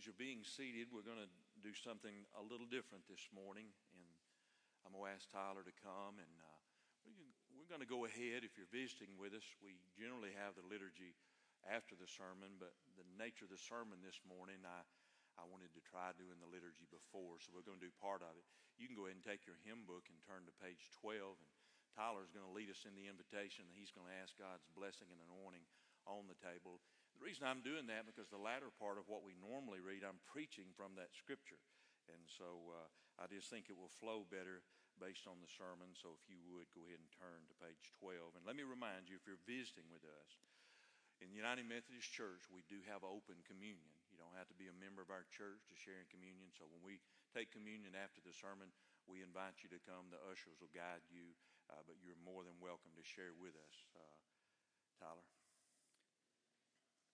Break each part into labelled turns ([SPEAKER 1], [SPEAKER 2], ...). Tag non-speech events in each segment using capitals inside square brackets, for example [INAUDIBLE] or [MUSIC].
[SPEAKER 1] As you're being seated, we're going to do something a little different this morning. And I'm going to ask Tyler to come. And uh, we're going to go ahead. If you're visiting with us, we generally have the liturgy after the sermon, but the nature of the sermon this morning, I, I wanted to try doing the liturgy before, so we're going to do part of it. You can go ahead and take your hymn book and turn to page 12, and Tyler's going to lead us in the invitation, he's going to ask God's blessing and anointing on the table. The reason I'm doing that because the latter part of what we normally read, I'm preaching from that scripture. And so uh, I just think it will flow better based on the sermon. So if you would go ahead and turn to page 12. And let me remind you if you're visiting with us, in the United Methodist Church, we do have open communion. You don't have to be a member of our church to share in communion. So when we take communion after the sermon, we invite you to come. The ushers will guide you, uh, but you're more than welcome to share with us. Uh, Tyler.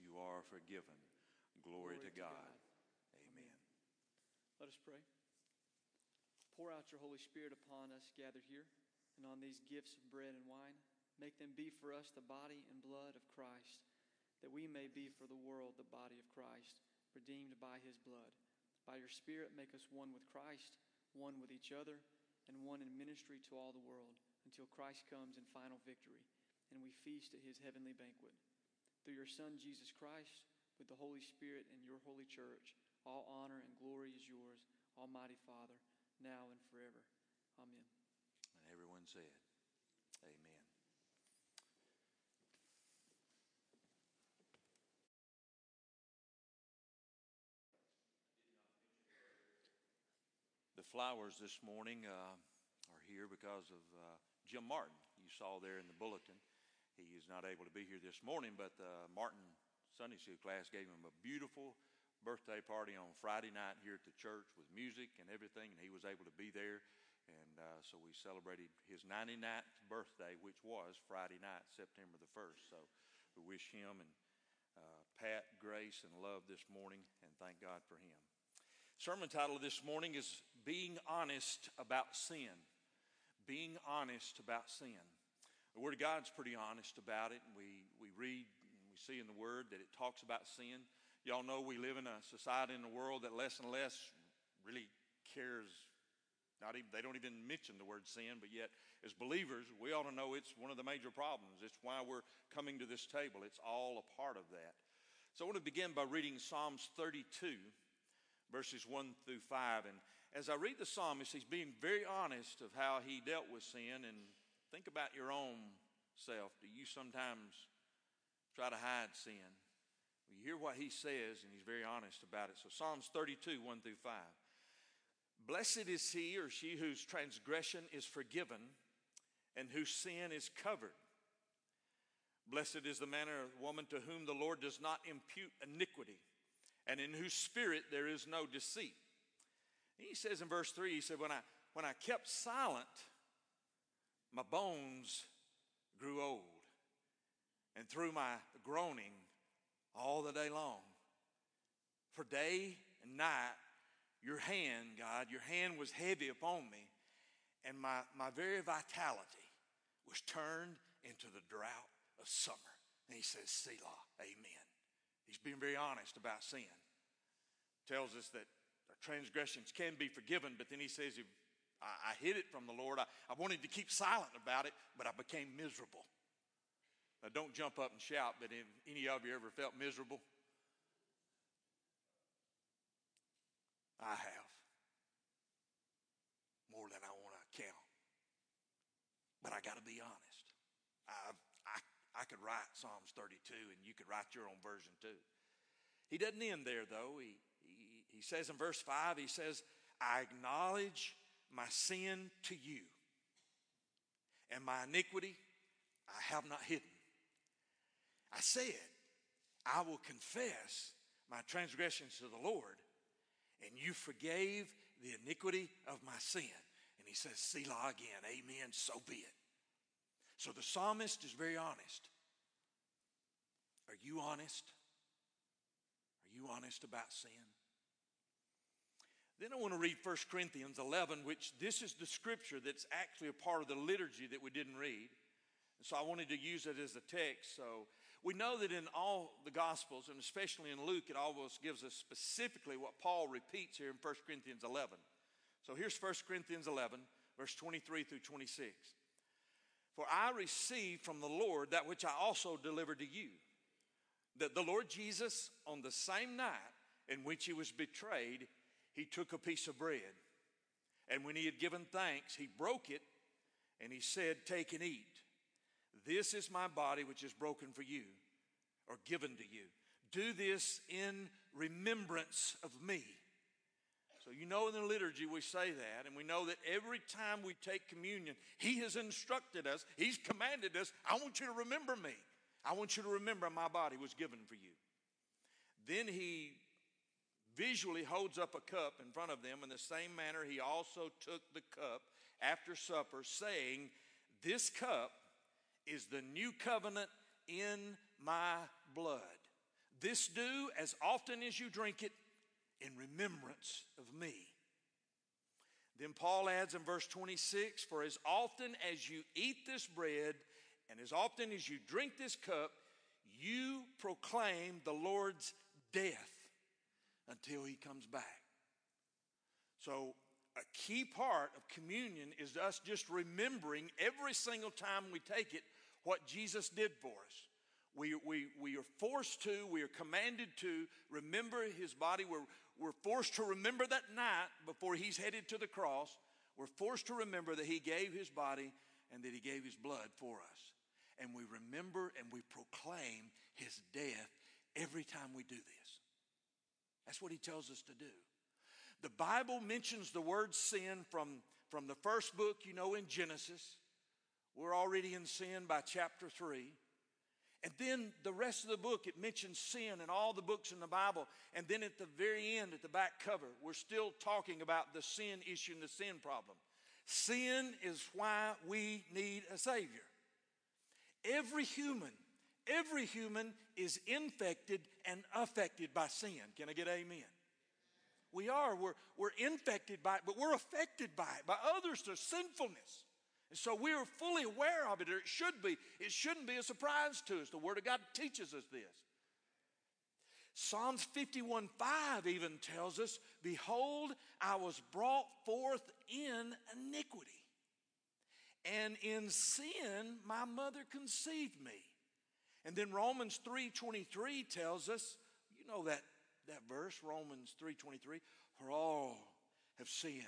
[SPEAKER 1] you are forgiven. Glory, Glory to, God. God. Amen.
[SPEAKER 2] Let us pray. Pour out your Holy Spirit upon us gathered here and on these gifts of bread and wine. Make them be for us the body and blood of Christ, that we may be for the world the body of Christ, redeemed by his blood. By your Spirit, make us one with Christ, one with each other, and one in ministry to all the world until Christ comes in final victory and we feast at his heavenly banquet. Through your Son, Jesus Christ, with the Holy Spirit and your holy church, all honor and glory is yours, Almighty Father, now and forever. Amen.
[SPEAKER 1] And everyone said, Amen. The flowers this morning uh, are here because of uh, Jim Martin. You saw there in the bulletin. He is not able to be here this morning, but the Martin Sunday School class gave him a beautiful birthday party on Friday night here at the church with music and everything, and he was able to be there. And uh, so we celebrated his 99th birthday, which was Friday night, September the 1st. So we wish him and uh, Pat grace and love this morning, and thank God for him. Sermon title this morning is Being Honest About Sin. Being Honest About Sin. The Word of God's pretty honest about it, and we, we read and we see in the Word that it talks about sin. Y'all know we live in a society in the world that less and less really cares. Not even, they don't even mention the word sin, but yet, as believers, we ought to know it's one of the major problems. It's why we're coming to this table. It's all a part of that. So I want to begin by reading Psalms 32, verses 1 through 5. And as I read the psalmist, he's being very honest of how he dealt with sin and Think about your own self. Do you sometimes try to hide sin? Well, you hear what he says, and he's very honest about it. So, Psalms 32, 1 through 5. Blessed is he or she whose transgression is forgiven and whose sin is covered. Blessed is the man or woman to whom the Lord does not impute iniquity, and in whose spirit there is no deceit. He says in verse 3, he said, When I, when I kept silent, my bones grew old. And through my groaning all the day long, for day and night, your hand, God, your hand was heavy upon me, and my, my very vitality was turned into the drought of summer. And he says, Selah, amen. He's being very honest about sin. Tells us that our transgressions can be forgiven, but then he says, if I, I hid it from the Lord. I, I wanted to keep silent about it, but I became miserable. Now, don't jump up and shout, but if any of you ever felt miserable, I have more than I want to count. But I got to be honest. I, I, I could write Psalms 32, and you could write your own version too. He doesn't end there, though. He, he, he says in verse 5, he says, I acknowledge my sin to you, and my iniquity I have not hidden. I said, I will confess my transgressions to the Lord, and you forgave the iniquity of my sin. And he says, Selah again, amen, so be it. So the psalmist is very honest. Are you honest? Are you honest about sin? Then I want to read 1 Corinthians 11, which this is the scripture that's actually a part of the liturgy that we didn't read. And so I wanted to use it as a text. So we know that in all the Gospels, and especially in Luke, it always gives us specifically what Paul repeats here in 1 Corinthians 11. So here's 1 Corinthians 11, verse 23 through 26. For I received from the Lord that which I also delivered to you that the Lord Jesus, on the same night in which he was betrayed, he took a piece of bread. And when he had given thanks, he broke it and he said, Take and eat. This is my body, which is broken for you or given to you. Do this in remembrance of me. So, you know, in the liturgy, we say that, and we know that every time we take communion, He has instructed us, He's commanded us, I want you to remember me. I want you to remember my body was given for you. Then He visually holds up a cup in front of them. In the same manner, He also took the cup after supper, saying, This cup is the new covenant in my blood. This do as often as you drink it in remembrance of me. Then Paul adds in verse 26 For as often as you eat this bread and as often as you drink this cup, you proclaim the Lord's death until he comes back. So, a key part of communion is us just remembering every single time we take it what Jesus did for us. We, we, we are forced to, we are commanded to remember his body. We're, we're forced to remember that night before he's headed to the cross. We're forced to remember that he gave his body and that he gave his blood for us. And we remember and we proclaim his death every time we do this. That's what he tells us to do. The Bible mentions the word sin from, from the first book, you know, in Genesis. We're already in sin by chapter 3. And then the rest of the book, it mentions sin in all the books in the Bible. And then at the very end, at the back cover, we're still talking about the sin issue and the sin problem. Sin is why we need a Savior. Every human, every human is infected and affected by sin. Can I get amen? We are. We're, we're infected by it, but we're affected by it, by others' their sinfulness. And so we are fully aware of it, or it should be. It shouldn't be a surprise to us. The Word of God teaches us this. Psalms 51 5 even tells us, Behold, I was brought forth in iniquity, and in sin my mother conceived me. And then Romans 3:23 tells us, you know that, that verse, Romans 3:23, for all have sinned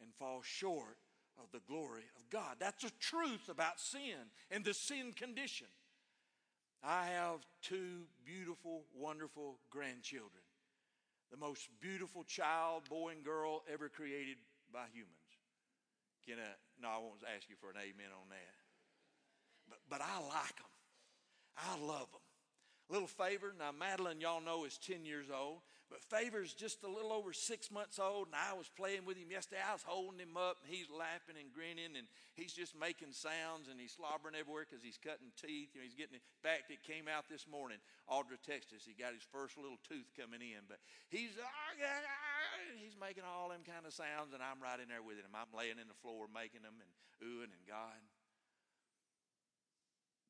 [SPEAKER 1] and fall short of the glory of God. That's the truth about sin and the sin condition. I have two beautiful, wonderful grandchildren. The most beautiful child, boy and girl, ever created by humans. Can I, no, I won't ask you for an amen on that. But, but I like them. I love them. Little favor, now Madeline, y'all know, is 10 years old. But Favor's just a little over six months old, and I was playing with him yesterday. I was holding him up, and he's laughing and grinning, and he's just making sounds, and he's slobbering everywhere because he's cutting teeth. You know, he's getting it back. It came out this morning. Audra texted us. He got his first little tooth coming in, but he's ah, ah, ah, he's making all them kind of sounds, and I'm right in there with him. I'm laying in the floor making them and oohing and God.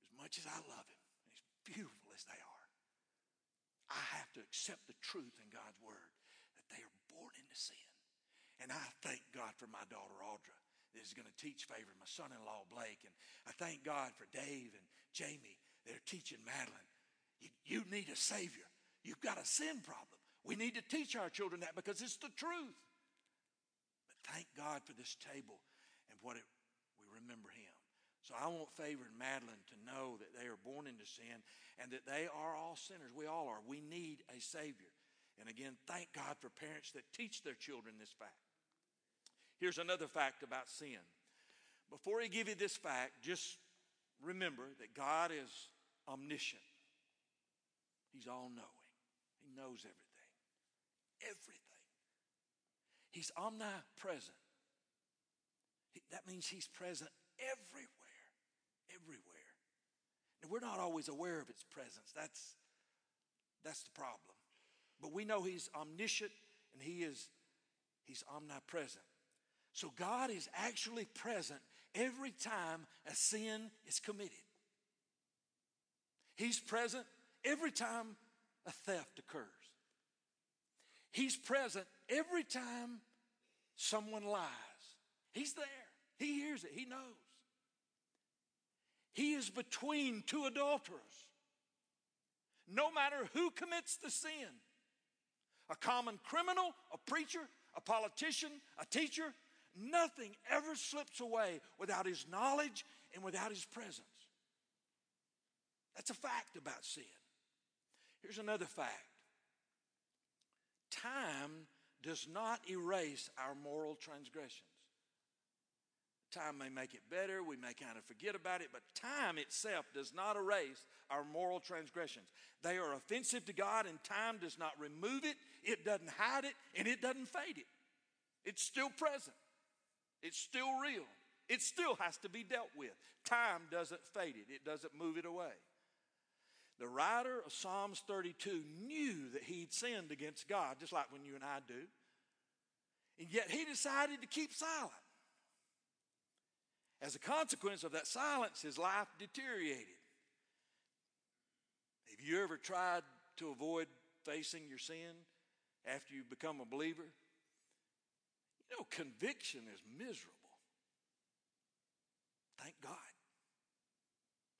[SPEAKER 1] As much as I love him, beautiful as they are. I have to accept the truth in God's word that they are born into sin. And I thank God for my daughter Audra that is going to teach favor, my son in law Blake. And I thank God for Dave and Jamie that are teaching Madeline. You, you need a Savior. You've got a sin problem. We need to teach our children that because it's the truth. But thank God for this table and what it, we remember Him. So I want Favor and Madeline to know that they are born into sin and that they are all sinners. We all are. We need a Savior. And again, thank God for parents that teach their children this fact. Here's another fact about sin. Before I give you this fact, just remember that God is omniscient. He's all knowing. He knows everything. Everything. He's omnipresent. That means He's present everywhere. Everywhere. Now, we're not always aware of His presence. That's, that's the problem. But we know He's omniscient and He is He's omnipresent. So God is actually present every time a sin is committed. He's present every time a theft occurs. He's present every time someone lies. He's there. He hears it. He knows. He is between two adulterers. No matter who commits the sin a common criminal, a preacher, a politician, a teacher nothing ever slips away without his knowledge and without his presence. That's a fact about sin. Here's another fact time does not erase our moral transgressions. Time may make it better, we may kind of forget about it, but time itself does not erase our moral transgressions. They are offensive to God, and time does not remove it, it doesn't hide it, and it doesn't fade it. It's still present, it's still real, it still has to be dealt with. Time doesn't fade it, it doesn't move it away. The writer of Psalms 32 knew that he'd sinned against God, just like when you and I do. And yet he decided to keep silent. As a consequence of that silence, his life deteriorated. Have you ever tried to avoid facing your sin after you become a believer? You know, conviction is miserable. Thank God.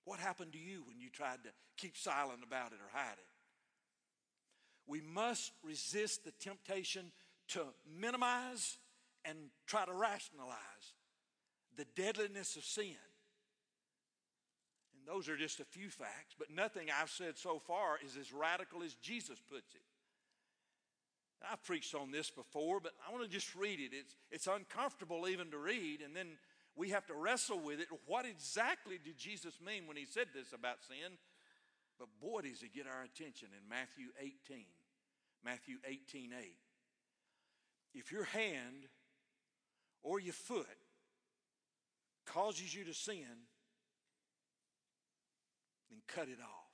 [SPEAKER 1] What happened to you when you tried to keep silent about it or hide it? We must resist the temptation to minimize and try to rationalize the deadliness of sin. And those are just a few facts, but nothing I've said so far is as radical as Jesus puts it. I've preached on this before, but I want to just read it. It's, it's uncomfortable even to read, and then we have to wrestle with it. What exactly did Jesus mean when he said this about sin? But boy, does he get our attention in Matthew 18. Matthew 18 8. If your hand or your foot causes you to sin, then cut it off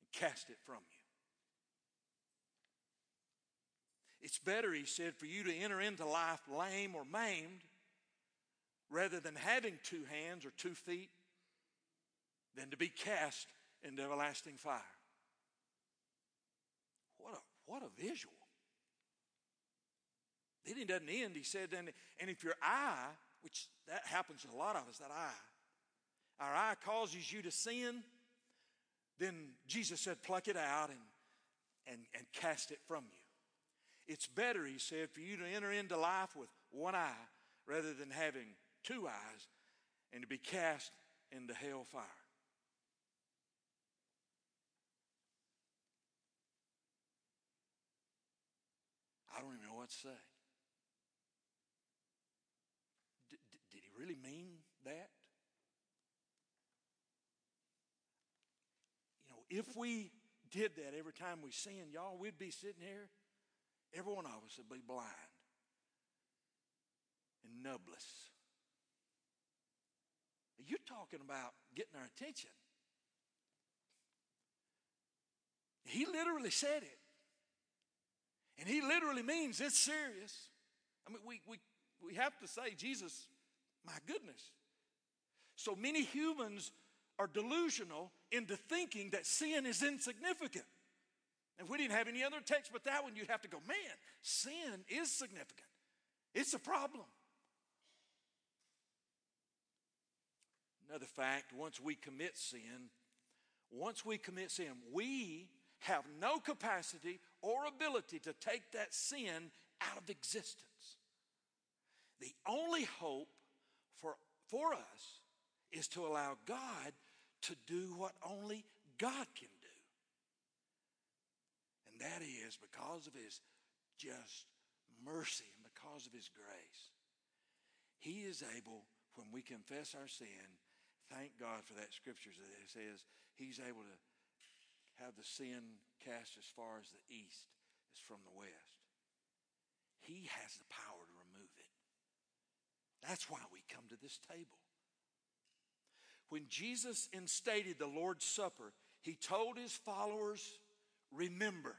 [SPEAKER 1] and cast it from you. It's better, he said, for you to enter into life lame or maimed rather than having two hands or two feet than to be cast into everlasting fire. What a, what a visual. Then he doesn't end. He said, and, and if your eye which that happens to a lot of us, that eye. Our eye causes you to sin, then Jesus said, pluck it out and, and, and cast it from you. It's better, he said, for you to enter into life with one eye rather than having two eyes and to be cast into hell fire. I don't even know what to say. Really mean that? You know, if we did that every time we sin, y'all, we'd be sitting here, every one of us would be blind and nubless. You're talking about getting our attention. He literally said it. And he literally means it's serious. I mean, we, we, we have to say Jesus my goodness. So many humans are delusional into thinking that sin is insignificant. If we didn't have any other text but that one, you'd have to go, man, sin is significant. It's a problem. Another fact once we commit sin, once we commit sin, we have no capacity or ability to take that sin out of existence. The only hope for, us is to allow God to do what only God can do. And that is because of his just mercy and because of his grace. He is able, when we confess our sin, thank God for that scripture that says he's able to have the sin cast as far as the east is from the west. He has the power. That's why we come to this table. When Jesus instated the Lord's Supper, he told his followers, Remember,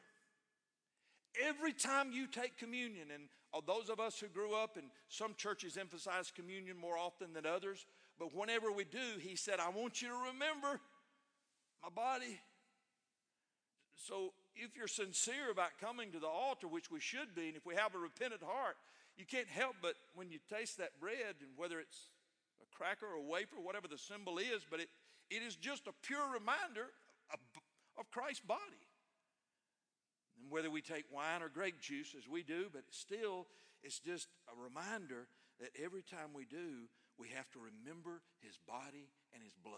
[SPEAKER 1] every time you take communion, and those of us who grew up in some churches emphasize communion more often than others, but whenever we do, he said, I want you to remember my body. So if you're sincere about coming to the altar, which we should be, and if we have a repentant heart, you can't help but when you taste that bread, and whether it's a cracker or a wafer, whatever the symbol is, but it, it is just a pure reminder of, of Christ's body. And whether we take wine or grape juice as we do, but still, it's just a reminder that every time we do, we have to remember his body and his blood.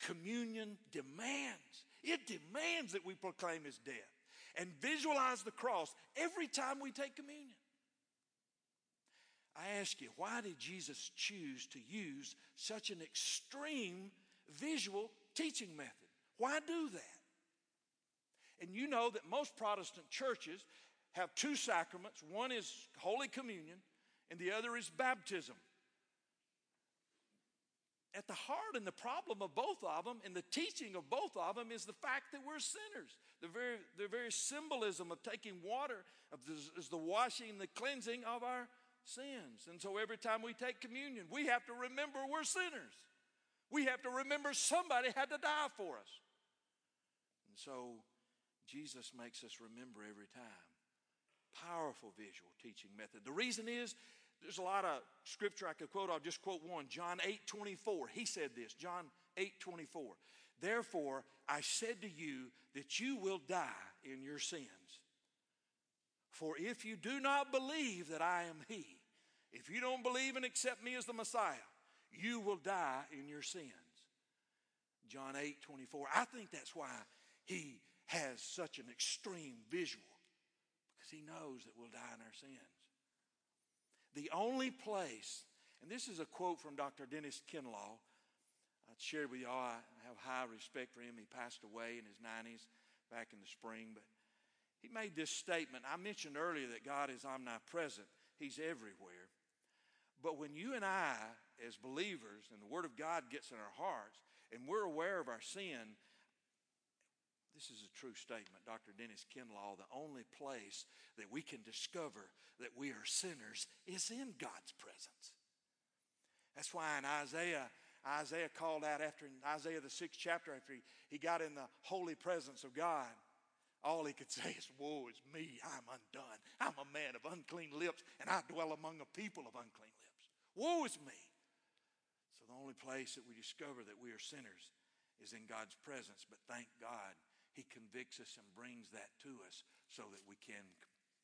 [SPEAKER 1] Communion demands, it demands that we proclaim his death and visualize the cross every time we take communion. I ask you, why did Jesus choose to use such an extreme visual teaching method? Why do that? And you know that most Protestant churches have two sacraments one is Holy Communion, and the other is baptism at the heart and the problem of both of them and the teaching of both of them is the fact that we're sinners. The very, the very symbolism of taking water is the washing the cleansing of our sins. And so every time we take communion, we have to remember we're sinners. We have to remember somebody had to die for us. And so Jesus makes us remember every time. Powerful visual teaching method. The reason is there's a lot of scripture I could quote. I'll just quote one. John 8 24. He said this. John 8 24. Therefore, I said to you that you will die in your sins. For if you do not believe that I am He, if you don't believe and accept me as the Messiah, you will die in your sins. John 8 24. I think that's why He has such an extreme visual, because He knows that we'll die in our sins. The only place, and this is a quote from Dr. Dennis Kinlaw. I shared with y'all, I have high respect for him. He passed away in his 90s back in the spring, but he made this statement. I mentioned earlier that God is omnipresent, He's everywhere. But when you and I, as believers, and the Word of God gets in our hearts, and we're aware of our sin, this is a true statement, Dr. Dennis Kinlaw. The only place that we can discover that we are sinners is in God's presence. That's why in Isaiah, Isaiah called out after in Isaiah the sixth chapter, after he, he got in the holy presence of God, all he could [LAUGHS] say is, Woe is me, I'm undone. I'm a man of unclean lips, and I dwell among a people of unclean lips. Woe is me. So the only place that we discover that we are sinners is in God's presence. But thank God he convicts us and brings that to us so that we can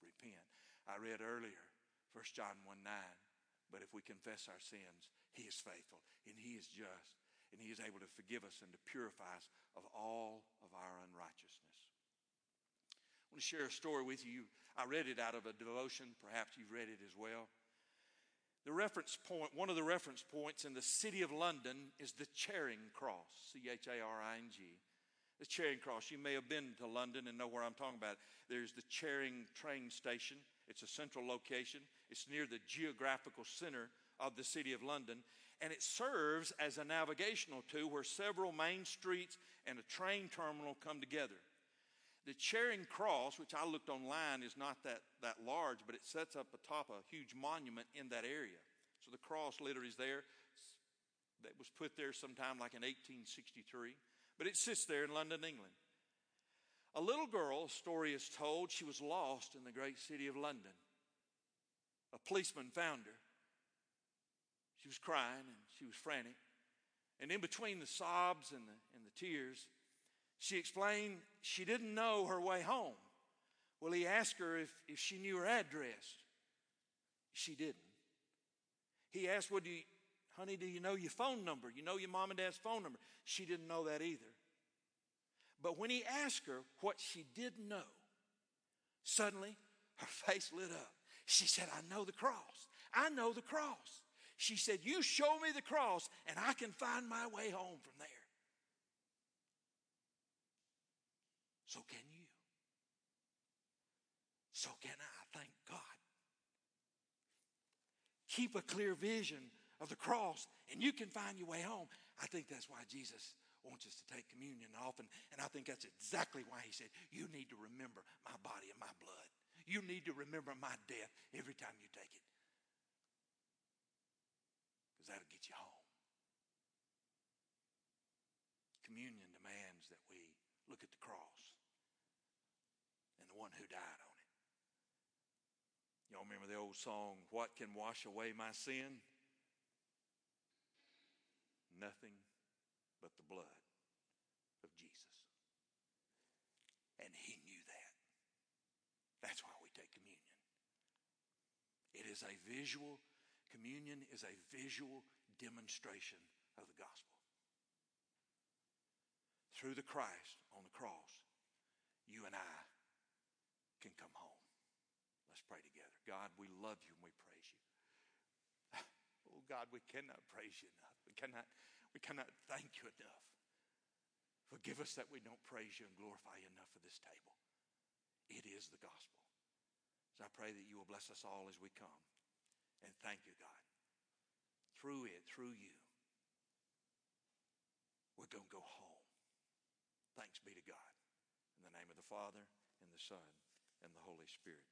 [SPEAKER 1] repent. I read earlier, 1 John 1 9, but if we confess our sins, He is faithful and He is just and He is able to forgive us and to purify us of all of our unrighteousness. I want to share a story with you. I read it out of a devotion. Perhaps you've read it as well. The reference point, one of the reference points in the city of London is the Charing Cross, C H A R I N G the Charing Cross. You may have been to London and know where I'm talking about. There's the Charing train station. It's a central location. It's near the geographical center of the city of London. And it serves as a navigational tool where several main streets and a train terminal come together. The Charing Cross, which I looked online, is not that, that large, but it sets up atop a huge monument in that area. So the cross literally is there. That was put there sometime like in 1863 but it sits there in London, England. A little girl, story is told, she was lost in the great city of London. A policeman found her. She was crying and she was frantic. And in between the sobs and the, and the tears, she explained she didn't know her way home. Well, he asked her if, if she knew her address. She didn't. He asked, well, do you, Honey, do you know your phone number? You know your mom and dad's phone number. She didn't know that either. But when he asked her what she did know, suddenly her [LAUGHS] face lit up. She said, I know the cross. I know the cross. She said, You show me the cross, and I can find my way home from there. So can you. So can I. Thank God. Keep a clear vision of the cross, and you can find your way home. I think that's why Jesus wants us to take communion often. And I think that's exactly why he said, You need to remember my body and my blood. You need to remember my death every time you take it. Because that'll get you home. Communion demands that we look at the cross and the one who died on it. Y'all remember the old song, What Can Wash Away My Sin? Nothing but the blood of Jesus. And he knew that. That's why we take communion. It is a visual, communion is a visual demonstration of the gospel. Through the Christ on the cross, you and I can come home. Let's pray together. God, we love you and we. Oh God, we cannot praise you enough. We cannot we cannot thank you enough. Forgive us that we don't praise you and glorify you enough for this table. It is the gospel. So I pray that you will bless us all as we come. And thank you, God. Through it, through you, we're going to go home. Thanks be to God. In the name of the Father, and the Son, and the Holy Spirit.